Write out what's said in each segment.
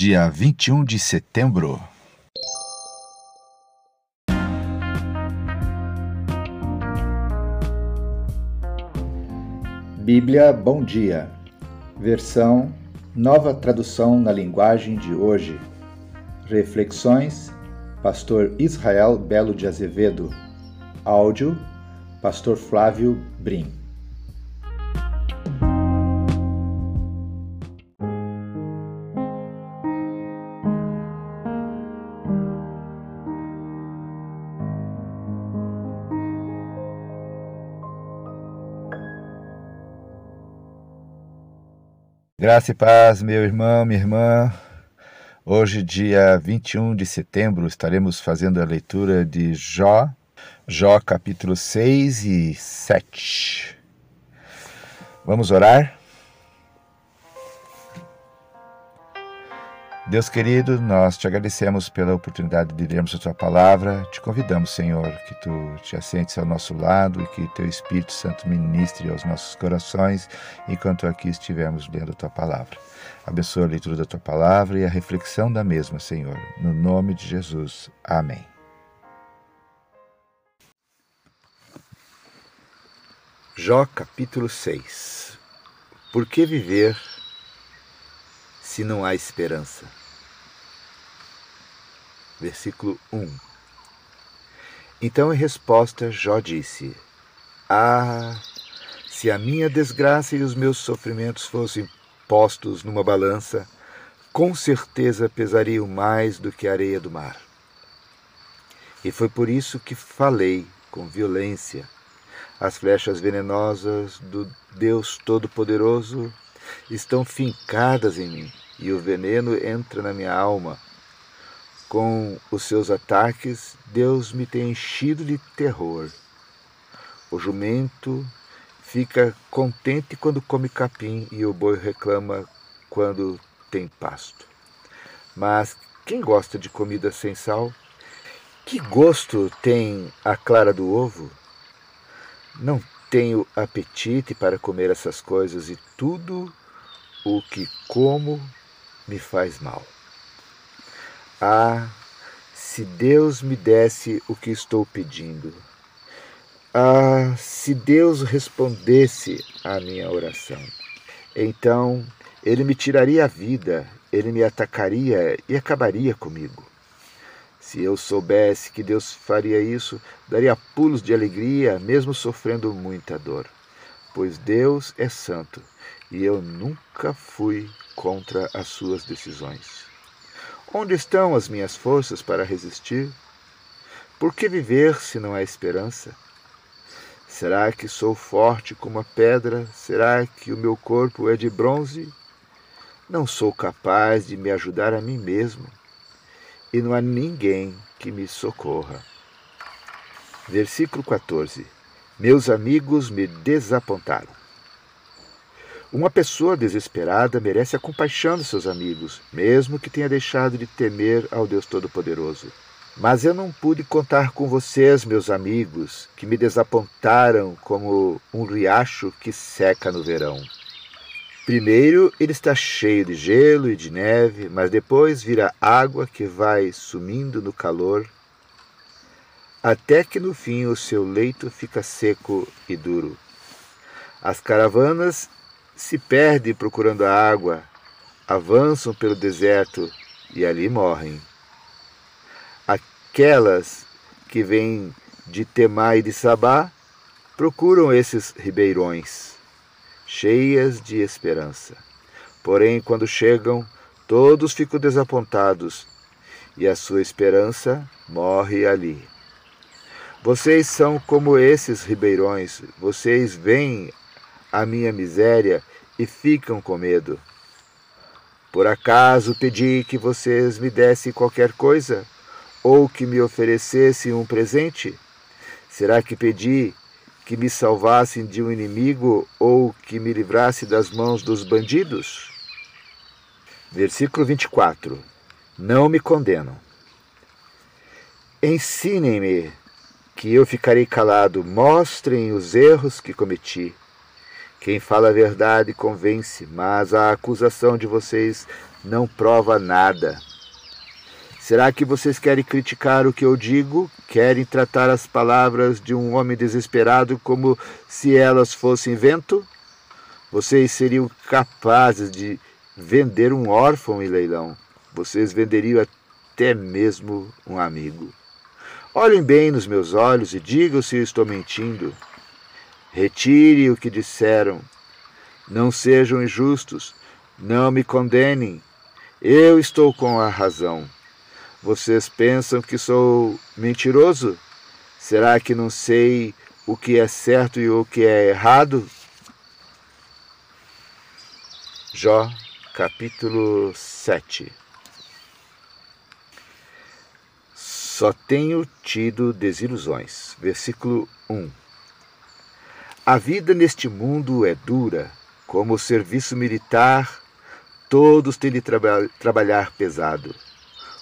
dia 21 de setembro. Bíblia Bom Dia, versão Nova Tradução na Linguagem de Hoje. Reflexões, Pastor Israel Belo de Azevedo. Áudio, Pastor Flávio Brim. Graça e paz, meu irmão, minha irmã. Hoje, dia 21 de setembro, estaremos fazendo a leitura de Jó, Jó capítulo 6 e 7. Vamos orar? Deus querido, nós te agradecemos pela oportunidade de lermos a tua palavra. Te convidamos, Senhor, que tu te assentes ao nosso lado e que teu Espírito Santo ministre aos nossos corações enquanto aqui estivermos lendo a tua palavra. Abençoa a leitura da tua palavra e a reflexão da mesma, Senhor. No nome de Jesus. Amém. Jó capítulo 6 Por que viver se não há esperança? Versículo 1 Então, em resposta, Jó disse: Ah, se a minha desgraça e os meus sofrimentos fossem postos numa balança, com certeza pesariam mais do que a areia do mar. E foi por isso que falei com violência. As flechas venenosas do Deus Todo-Poderoso estão fincadas em mim, e o veneno entra na minha alma. Com os seus ataques, Deus me tem enchido de terror. O jumento fica contente quando come capim e o boi reclama quando tem pasto. Mas quem gosta de comida sem sal? Que gosto tem a clara do ovo? Não tenho apetite para comer essas coisas e tudo o que como me faz mal. Ah, se Deus me desse o que estou pedindo. Ah, se Deus respondesse à minha oração. Então ele me tiraria a vida, ele me atacaria e acabaria comigo. Se eu soubesse que Deus faria isso, daria pulos de alegria, mesmo sofrendo muita dor. Pois Deus é santo e eu nunca fui contra as suas decisões. Onde estão as minhas forças para resistir? Por que viver se não há esperança? Será que sou forte como a pedra? Será que o meu corpo é de bronze? Não sou capaz de me ajudar a mim mesmo, e não há ninguém que me socorra. Versículo 14: Meus amigos me desapontaram. Uma pessoa desesperada merece a compaixão de seus amigos, mesmo que tenha deixado de temer ao Deus Todo-Poderoso. Mas eu não pude contar com vocês, meus amigos, que me desapontaram como um riacho que seca no verão. Primeiro ele está cheio de gelo e de neve, mas depois vira água que vai sumindo no calor, até que no fim o seu leito fica seco e duro. As caravanas se perdem procurando a água, avançam pelo deserto e ali morrem. Aquelas que vêm de Temá e de Sabá procuram esses ribeirões, cheias de esperança. Porém, quando chegam, todos ficam desapontados e a sua esperança morre ali. Vocês são como esses ribeirões, vocês veem a minha miséria e ficam com medo. Por acaso pedi que vocês me dessem qualquer coisa? Ou que me oferecessem um presente? Será que pedi que me salvassem de um inimigo ou que me livrasse das mãos dos bandidos? Versículo 24. Não me condenam. Ensinem-me que eu ficarei calado, mostrem os erros que cometi Quem fala a verdade convence, mas a acusação de vocês não prova nada. Será que vocês querem criticar o que eu digo? Querem tratar as palavras de um homem desesperado como se elas fossem vento? Vocês seriam capazes de vender um órfão em leilão. Vocês venderiam até mesmo um amigo. Olhem bem nos meus olhos e digam se eu estou mentindo. Retire o que disseram. Não sejam injustos. Não me condenem. Eu estou com a razão. Vocês pensam que sou mentiroso? Será que não sei o que é certo e o que é errado? Jó, capítulo 7 Só tenho tido desilusões. Versículo 1 A vida neste mundo é dura, como o serviço militar, todos têm de traba trabalhar pesado.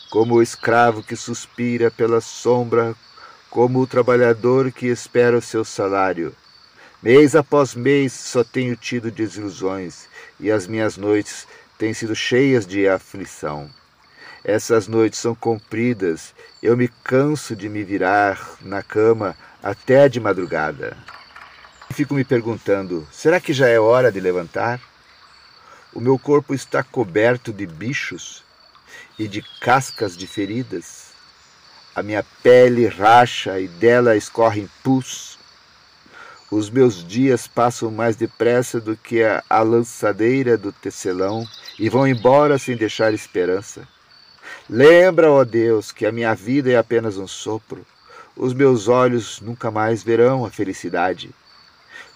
Como o escravo que suspira pela sombra, como o trabalhador que espera o seu salário. Mês após mês só tenho tido desilusões, e as minhas noites têm sido cheias de aflição. Essas noites são compridas, eu me canso de me virar na cama até de madrugada. Fico me perguntando: será que já é hora de levantar? O meu corpo está coberto de bichos e de cascas de feridas. A minha pele racha e dela escorrem pus. Os meus dias passam mais depressa do que a, lançadeira do tecelão e vão embora sem deixar esperança. Lembra, ó Deus, que a minha vida é apenas um sopro. Os meus olhos nunca mais verão a felicidade.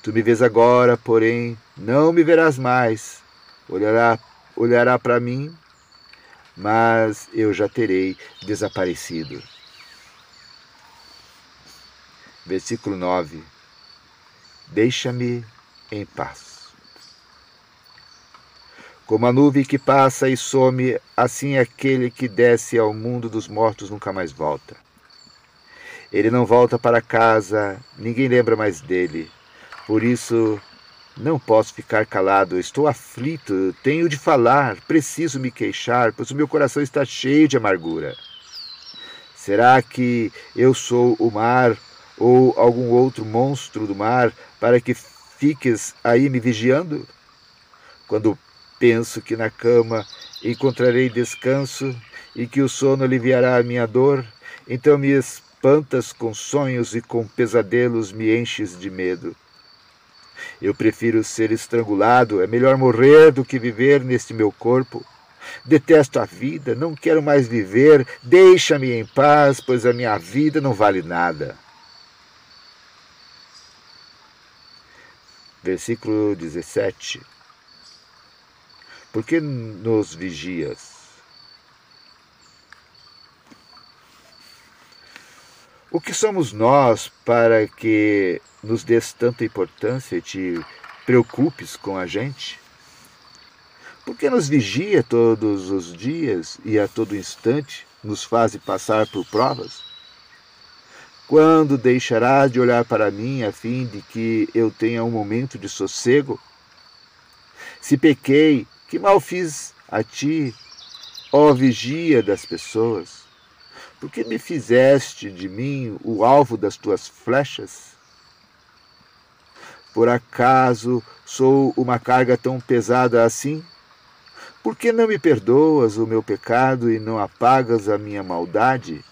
Tu me vês agora, porém não me verás mais. Olhará, olhará para mim, mas eu já terei desaparecido. Versículo 9. Deixa-me em paz. Como a nuvem que passa e some, assim aquele que desce ao mundo dos mortos nunca mais volta. Ele não volta para casa, ninguém lembra mais dele. Por isso, não posso ficar calado, estou aflito, tenho de falar, preciso me queixar, pois o meu coração está cheio de amargura. Será que eu sou o mar ou algum outro monstro do mar para que fiques aí me vigiando? Quando Penso que na cama encontrarei descanso e que o sono aliviará a minha dor, então me espantas com sonhos e com pesadelos me enches de medo. Eu prefiro ser estrangulado, é melhor morrer do que viver neste meu corpo. Detesto a vida, não quero mais viver, deixa-me em paz, pois a minha vida não vale nada. Versículo 17 por que nos vigias? O que somos nós para que nos des tanta importância e te preocupes com a gente? Por que nos vigia todos os dias e a todo instante nos faz passar por provas? Quando deixarás de olhar para mim a fim de que eu tenha um momento de sossego? Se pequei, que mal fiz a ti, ó vigia das pessoas? Por que me fizeste de mim o alvo das tuas flechas? Por acaso sou uma carga tão pesada assim? Por que não me perdoas o meu pecado e não apagas a minha maldade?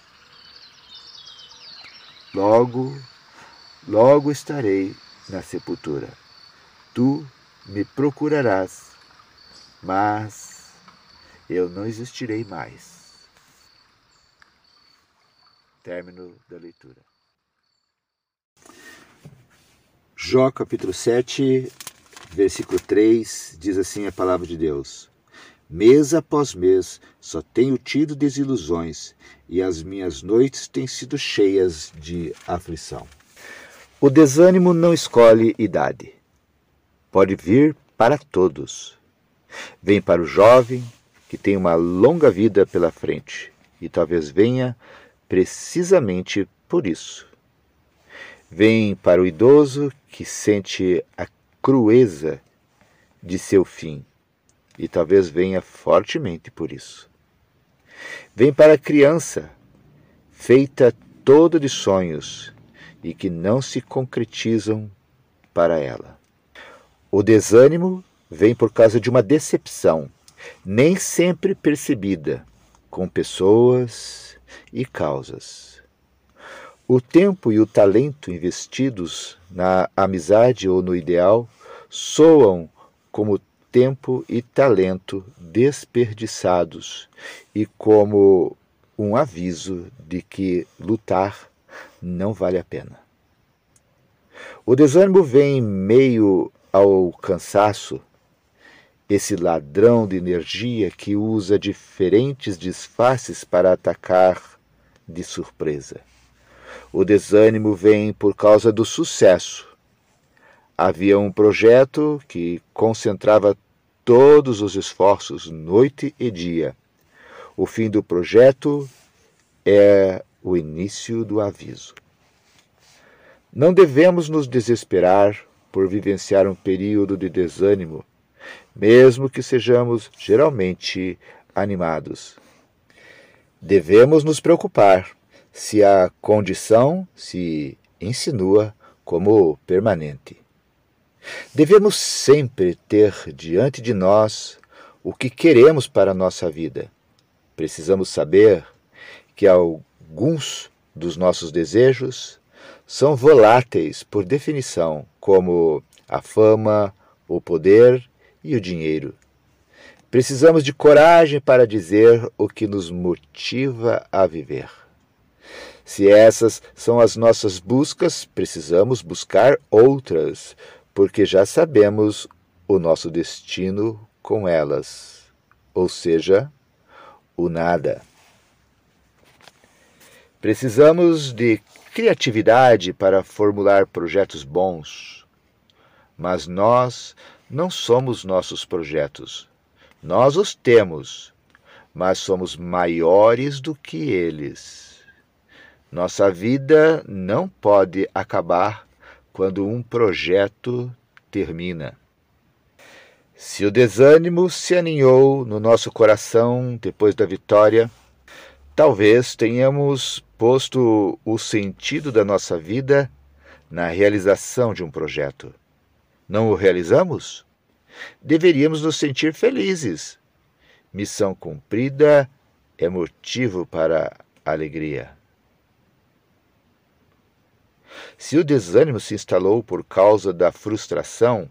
Logo, logo estarei na sepultura. Tu me procurarás mas eu não existirei mais. Término da leitura. Jó capítulo 7, versículo 3, diz assim a palavra de Deus: Mês após mês só tenho tido desilusões e as minhas noites têm sido cheias de aflição. O desânimo não escolhe idade. Pode vir para todos. Vem para o jovem, que tem uma longa vida pela frente, e talvez venha precisamente por isso. Vem para o idoso, que sente a crueza de seu fim, e talvez venha fortemente por isso. Vem para a criança, feita toda de sonhos e que não se concretizam para ela. O desânimo vem por causa de uma decepção, nem sempre percebida, com pessoas e causas. O tempo e o talento investidos na amizade ou no ideal soam como tempo e talento desperdiçados e como um aviso de que lutar não vale a pena. O desânimo vem meio ao cansaço, esse ladrão de energia que usa diferentes disfarces para atacar de surpresa. O desânimo vem por causa do sucesso. Havia um projeto que concentrava todos os esforços, noite e dia. O fim do projeto é o início do aviso. Não devemos nos desesperar por vivenciar um período de desânimo, mesmo que sejamos geralmente animados. Devemos nos preocupar se a condição se insinua como permanente. Devemos sempre ter diante de nós o que queremos para a nossa vida. Precisamos saber que alguns dos nossos desejos são voláteis por definição, como a fama, o poder e o dinheiro. Precisamos de coragem para dizer o que nos motiva a viver. Se essas são as nossas buscas, precisamos buscar outras, porque já sabemos o nosso destino com elas, ou seja, o nada. Precisamos de criatividade para formular projetos bons, mas nós não somos nossos projetos. Nós os temos, mas somos maiores do que eles. Nossa vida não pode acabar quando um projeto termina. Se o desânimo se aninhou no nosso coração depois da vitória, talvez tenhamos posto o sentido da nossa vida na realização de um projeto. Não o realizamos? Deveríamos nos sentir felizes. Missão cumprida é motivo para alegria. Se o desânimo se instalou por causa da frustração,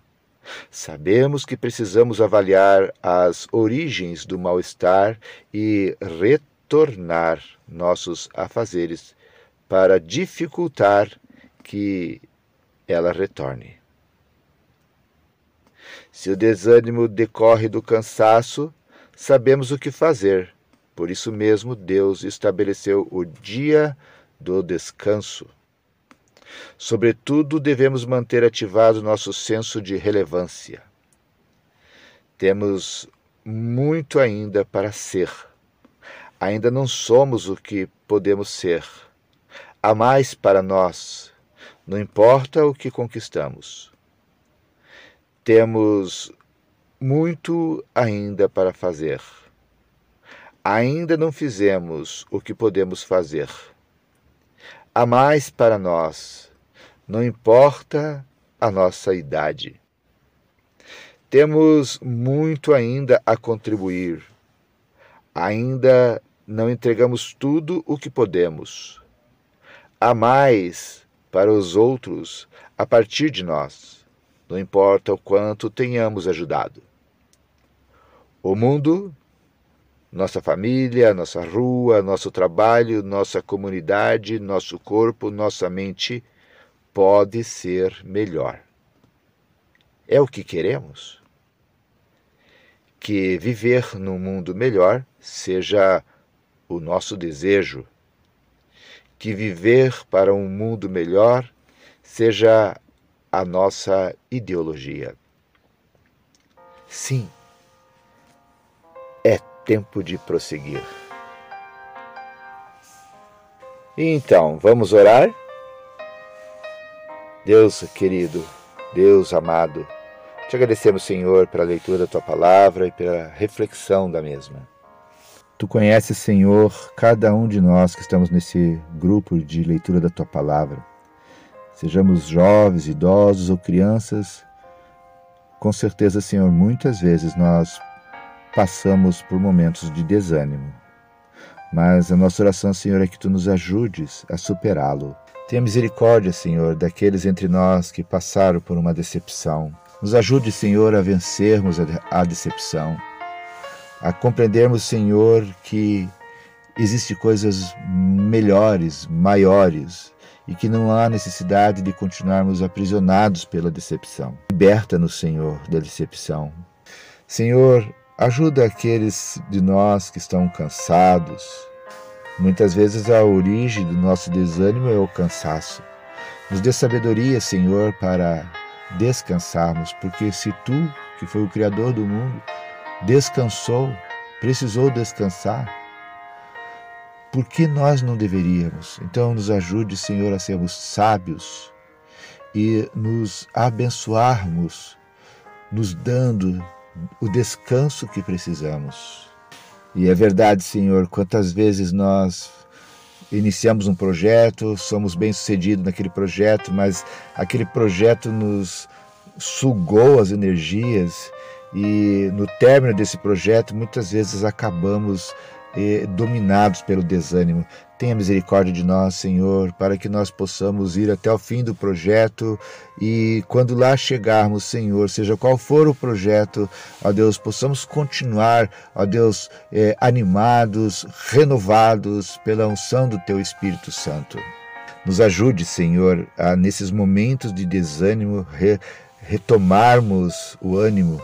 sabemos que precisamos avaliar as origens do mal-estar e retornar nossos afazeres para dificultar que ela retorne. Se o desânimo decorre do cansaço, sabemos o que fazer. Por isso mesmo, Deus estabeleceu o dia do descanso Sobretudo, devemos manter ativado nosso senso de relevância. Temos muito ainda para ser. Ainda não somos o que podemos ser. Há mais para nós, não importa o que conquistamos. Temos muito ainda para fazer. Ainda não fizemos o que podemos fazer. Há mais para nós, não importa a nossa idade. Temos muito ainda a contribuir. Ainda não entregamos tudo o que podemos. Há mais para os outros a partir de nós, não importa o quanto tenhamos ajudado. O mundo nossa família, nossa rua, nosso trabalho, nossa comunidade, nosso corpo, nossa mente pode ser melhor. É o que queremos? Que viver num mundo melhor seja o nosso desejo. Que viver para um mundo melhor seja a nossa ideologia. Sim, é tempo de prosseguir. Então, vamos orar? Deus querido, Deus amado, Te agradecemos, Senhor, pela leitura da tua palavra e pela reflexão da mesma. Tu conheces, Senhor, cada um de nós que estamos nesse grupo de leitura da tua palavra. Sejamos jovens, idosos ou crianças, com certeza, Senhor, muitas vezes nós passamos por momentos de desânimo. Mas a nossa oração, Senhor, é que tu nos ajudes a superá-lo. Tenha misericórdia, Senhor, daqueles entre nós que passaram por uma decepção. Nos ajude, Senhor, a vencermos a decepção, a compreendermos, Senhor, que existem coisas melhores, maiores, e que não há necessidade de continuarmos aprisionados pela decepção. Liberta-nos, Senhor, da decepção. Senhor, ajuda aqueles de nós que estão cansados. Muitas vezes a origem do nosso desânimo é o cansaço. Nos dê sabedoria, Senhor, para descansarmos, porque se tu, que foi o Criador do mundo, descansou, precisou descansar, por que nós não deveríamos? Então, nos ajude, Senhor, a sermos sábios e nos abençoarmos, nos dando o descanso que precisamos. E é verdade, Senhor, quantas vezes nós iniciamos um projeto, somos bem-sucedidos naquele projeto, mas aquele projeto nos sugou as energias e no término desse projeto muitas vezes acabamos eh, dominados pelo desânimo. Tenha misericórdia de nós, Senhor, para que nós possamos ir até o fim do projeto e quando lá chegarmos, Senhor, seja qual for o projeto, ó Deus, possamos continuar, ó Deus, eh, animados, renovados pela unção do Teu Espírito Santo. Nos ajude, Senhor, a nesses momentos de desânimo re, retomarmos o ânimo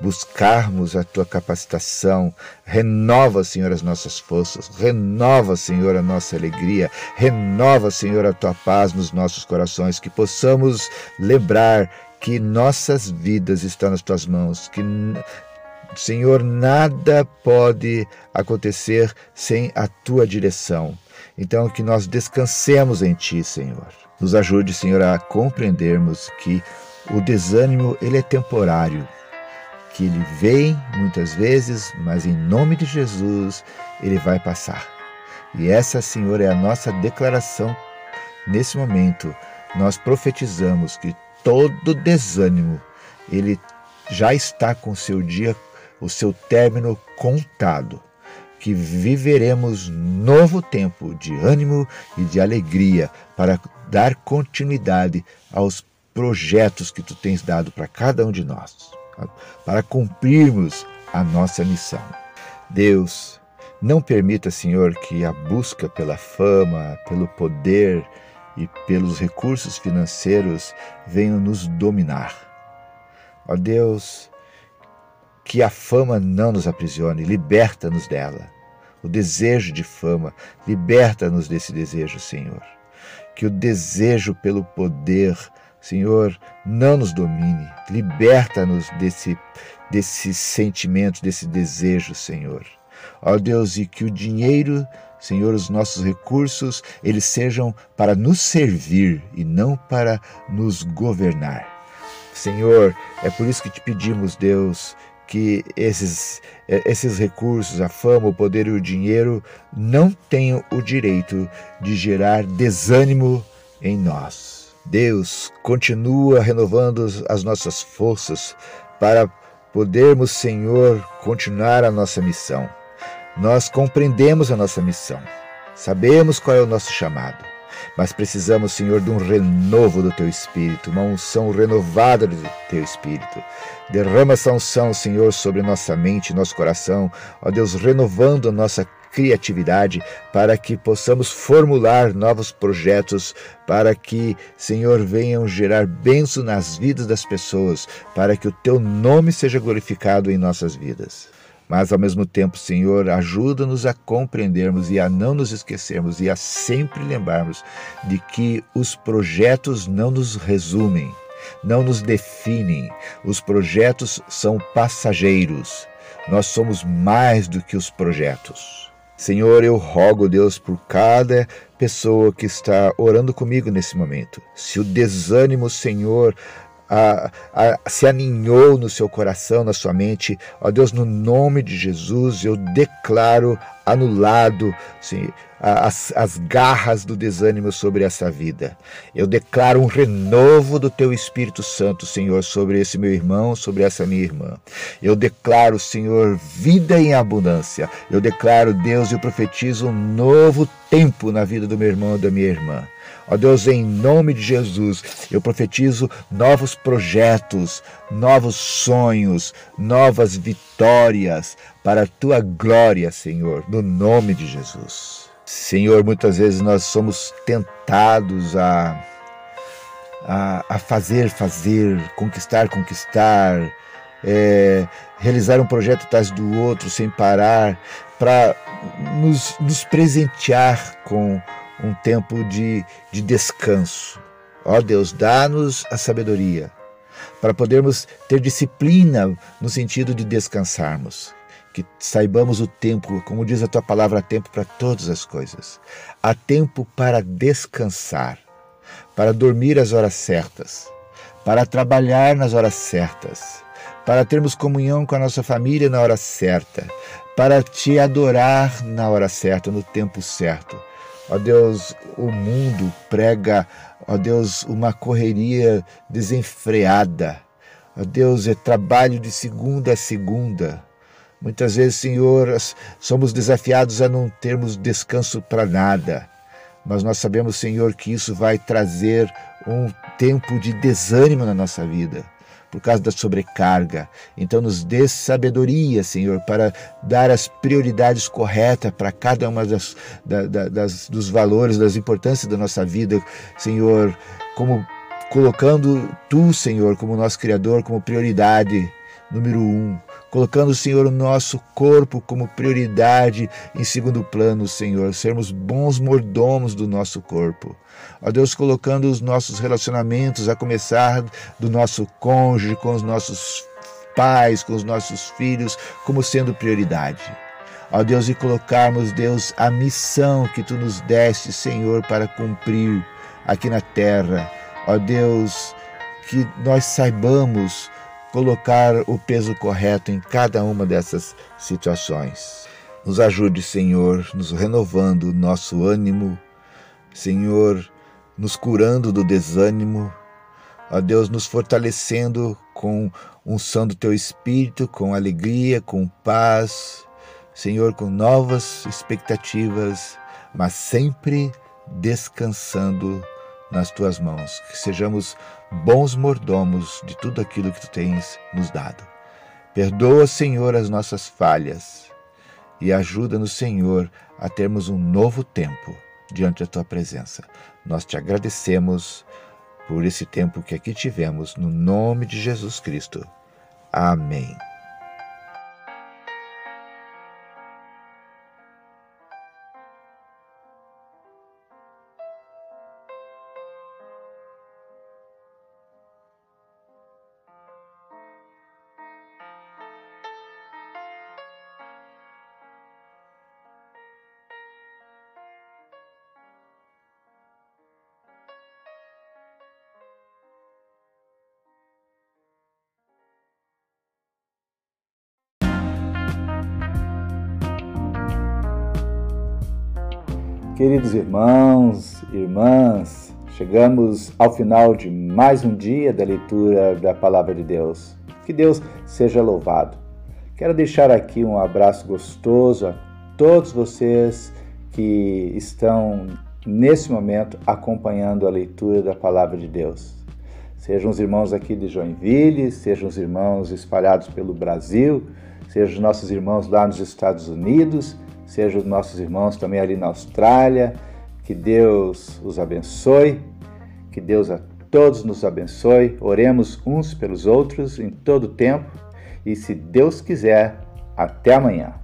buscarmos a tua capacitação. Renova, Senhor, as nossas forças. Renova, Senhor, a nossa alegria. Renova, Senhor, a tua paz nos nossos corações. Que possamos lembrar que nossas vidas estão nas tuas mãos. Que Senhor, nada pode acontecer sem a tua direção. Então, que nós descansemos em Ti, Senhor. Nos ajude, Senhor, a compreendermos que o desânimo ele é temporário, que ele vem muitas vezes, mas em nome de Jesus ele vai passar. E essa, Senhor, é a nossa declaração nesse momento. Nós profetizamos que todo desânimo ele já está com seu dia, o seu término contado que viveremos novo tempo de ânimo e de alegria para dar continuidade aos projetos que tu tens dado para cada um de nós para cumprirmos a nossa missão. Deus, não permita, Senhor, que a busca pela fama, pelo poder e pelos recursos financeiros venham nos dominar. Ó Deus, que a fama não nos aprisione, liberta-nos dela. O desejo de fama, liberta-nos desse desejo, Senhor. Que o desejo pelo poder, Senhor, não nos domine, liberta-nos desse, desse sentimento, desse desejo, Senhor. Ó Deus, e que o dinheiro, Senhor, os nossos recursos, eles sejam para nos servir e não para nos governar. Senhor, é por isso que te pedimos, Deus, que esses, esses recursos, a fama, o poder e o dinheiro não tenham o direito de gerar desânimo em nós. Deus continua renovando as nossas forças para podermos, Senhor, continuar a nossa missão. Nós compreendemos a nossa missão, sabemos qual é o nosso chamado, mas precisamos, Senhor, de um renovo do Teu Espírito, uma unção renovada do Teu Espírito. Derrama essa unção, Senhor, sobre nossa mente, nosso coração, ó Deus, renovando nossa criatividade para que possamos formular novos projetos, para que, Senhor, venham gerar bênção nas vidas das pessoas, para que o teu nome seja glorificado em nossas vidas. Mas ao mesmo tempo, Senhor, ajuda-nos a compreendermos e a não nos esquecermos e a sempre lembrarmos de que os projetos não nos resumem, não nos definem. Os projetos são passageiros. Nós somos mais do que os projetos. Senhor, eu rogo, Deus, por cada pessoa que está orando comigo nesse momento. Se o desânimo, Senhor, a, a, se aninhou no seu coração, na sua mente. Ó Deus, no nome de Jesus, eu declaro anulado sim, as, as garras do desânimo sobre essa vida. Eu declaro um renovo do teu Espírito Santo, Senhor, sobre esse meu irmão, sobre essa minha irmã. Eu declaro, Senhor, vida em abundância. Eu declaro, Deus, eu profetizo um novo tempo na vida do meu irmão e da minha irmã. Ó Deus, em nome de Jesus, eu profetizo novos projetos, novos sonhos, novas vitórias para a tua glória, Senhor, no nome de Jesus. Senhor, muitas vezes nós somos tentados a, a, a fazer, fazer, conquistar, conquistar, é, realizar um projeto atrás do outro sem parar, para nos, nos presentear com um tempo de, de descanso. Ó Deus, dá-nos a sabedoria para podermos ter disciplina no sentido de descansarmos. Que saibamos o tempo, como diz a tua palavra, há tempo para todas as coisas. Há tempo para descansar, para dormir às horas certas, para trabalhar nas horas certas, para termos comunhão com a nossa família na hora certa, para te adorar na hora certa, no tempo certo Ó Deus, o mundo prega, ó Deus, uma correria desenfreada. Ó Deus, é trabalho de segunda a segunda. Muitas vezes, Senhor, somos desafiados a não termos descanso para nada. Mas nós sabemos, Senhor, que isso vai trazer um tempo de desânimo na nossa vida por causa da sobrecarga. Então, nos dê sabedoria, Senhor, para dar as prioridades corretas para cada uma das, da, da, das, dos valores, das importâncias da nossa vida, Senhor, como colocando Tu, Senhor, como nosso Criador, como prioridade número um colocando, Senhor, o nosso corpo como prioridade em segundo plano, Senhor, sermos bons mordomos do nosso corpo. Ó Deus, colocando os nossos relacionamentos, a começar do nosso cônjuge, com os nossos pais, com os nossos filhos, como sendo prioridade. Ó Deus, e colocarmos, Deus, a missão que Tu nos deste, Senhor, para cumprir aqui na terra. Ó Deus, que nós saibamos colocar o peso correto em cada uma dessas situações. Nos ajude, Senhor, nos renovando o nosso ânimo, Senhor, nos curando do desânimo, ó Deus, nos fortalecendo com unção do Teu Espírito, com alegria, com paz, Senhor, com novas expectativas, mas sempre descansando nas tuas mãos, que sejamos bons mordomos de tudo aquilo que tu tens nos dado. Perdoa, Senhor, as nossas falhas e ajuda-nos, Senhor, a termos um novo tempo diante da tua presença. Nós te agradecemos por esse tempo que aqui tivemos, no nome de Jesus Cristo. Amém. Queridos irmãos, irmãs, chegamos ao final de mais um dia da leitura da Palavra de Deus. Que Deus seja louvado. Quero deixar aqui um abraço gostoso a todos vocês que estão nesse momento acompanhando a leitura da Palavra de Deus. Sejam os irmãos aqui de Joinville, sejam os irmãos espalhados pelo Brasil, sejam os nossos irmãos lá nos Estados Unidos sejam os nossos irmãos também ali na Austrália. Que Deus os abençoe, que Deus a todos nos abençoe. Oremos uns pelos outros em todo o tempo e, se Deus quiser, até amanhã.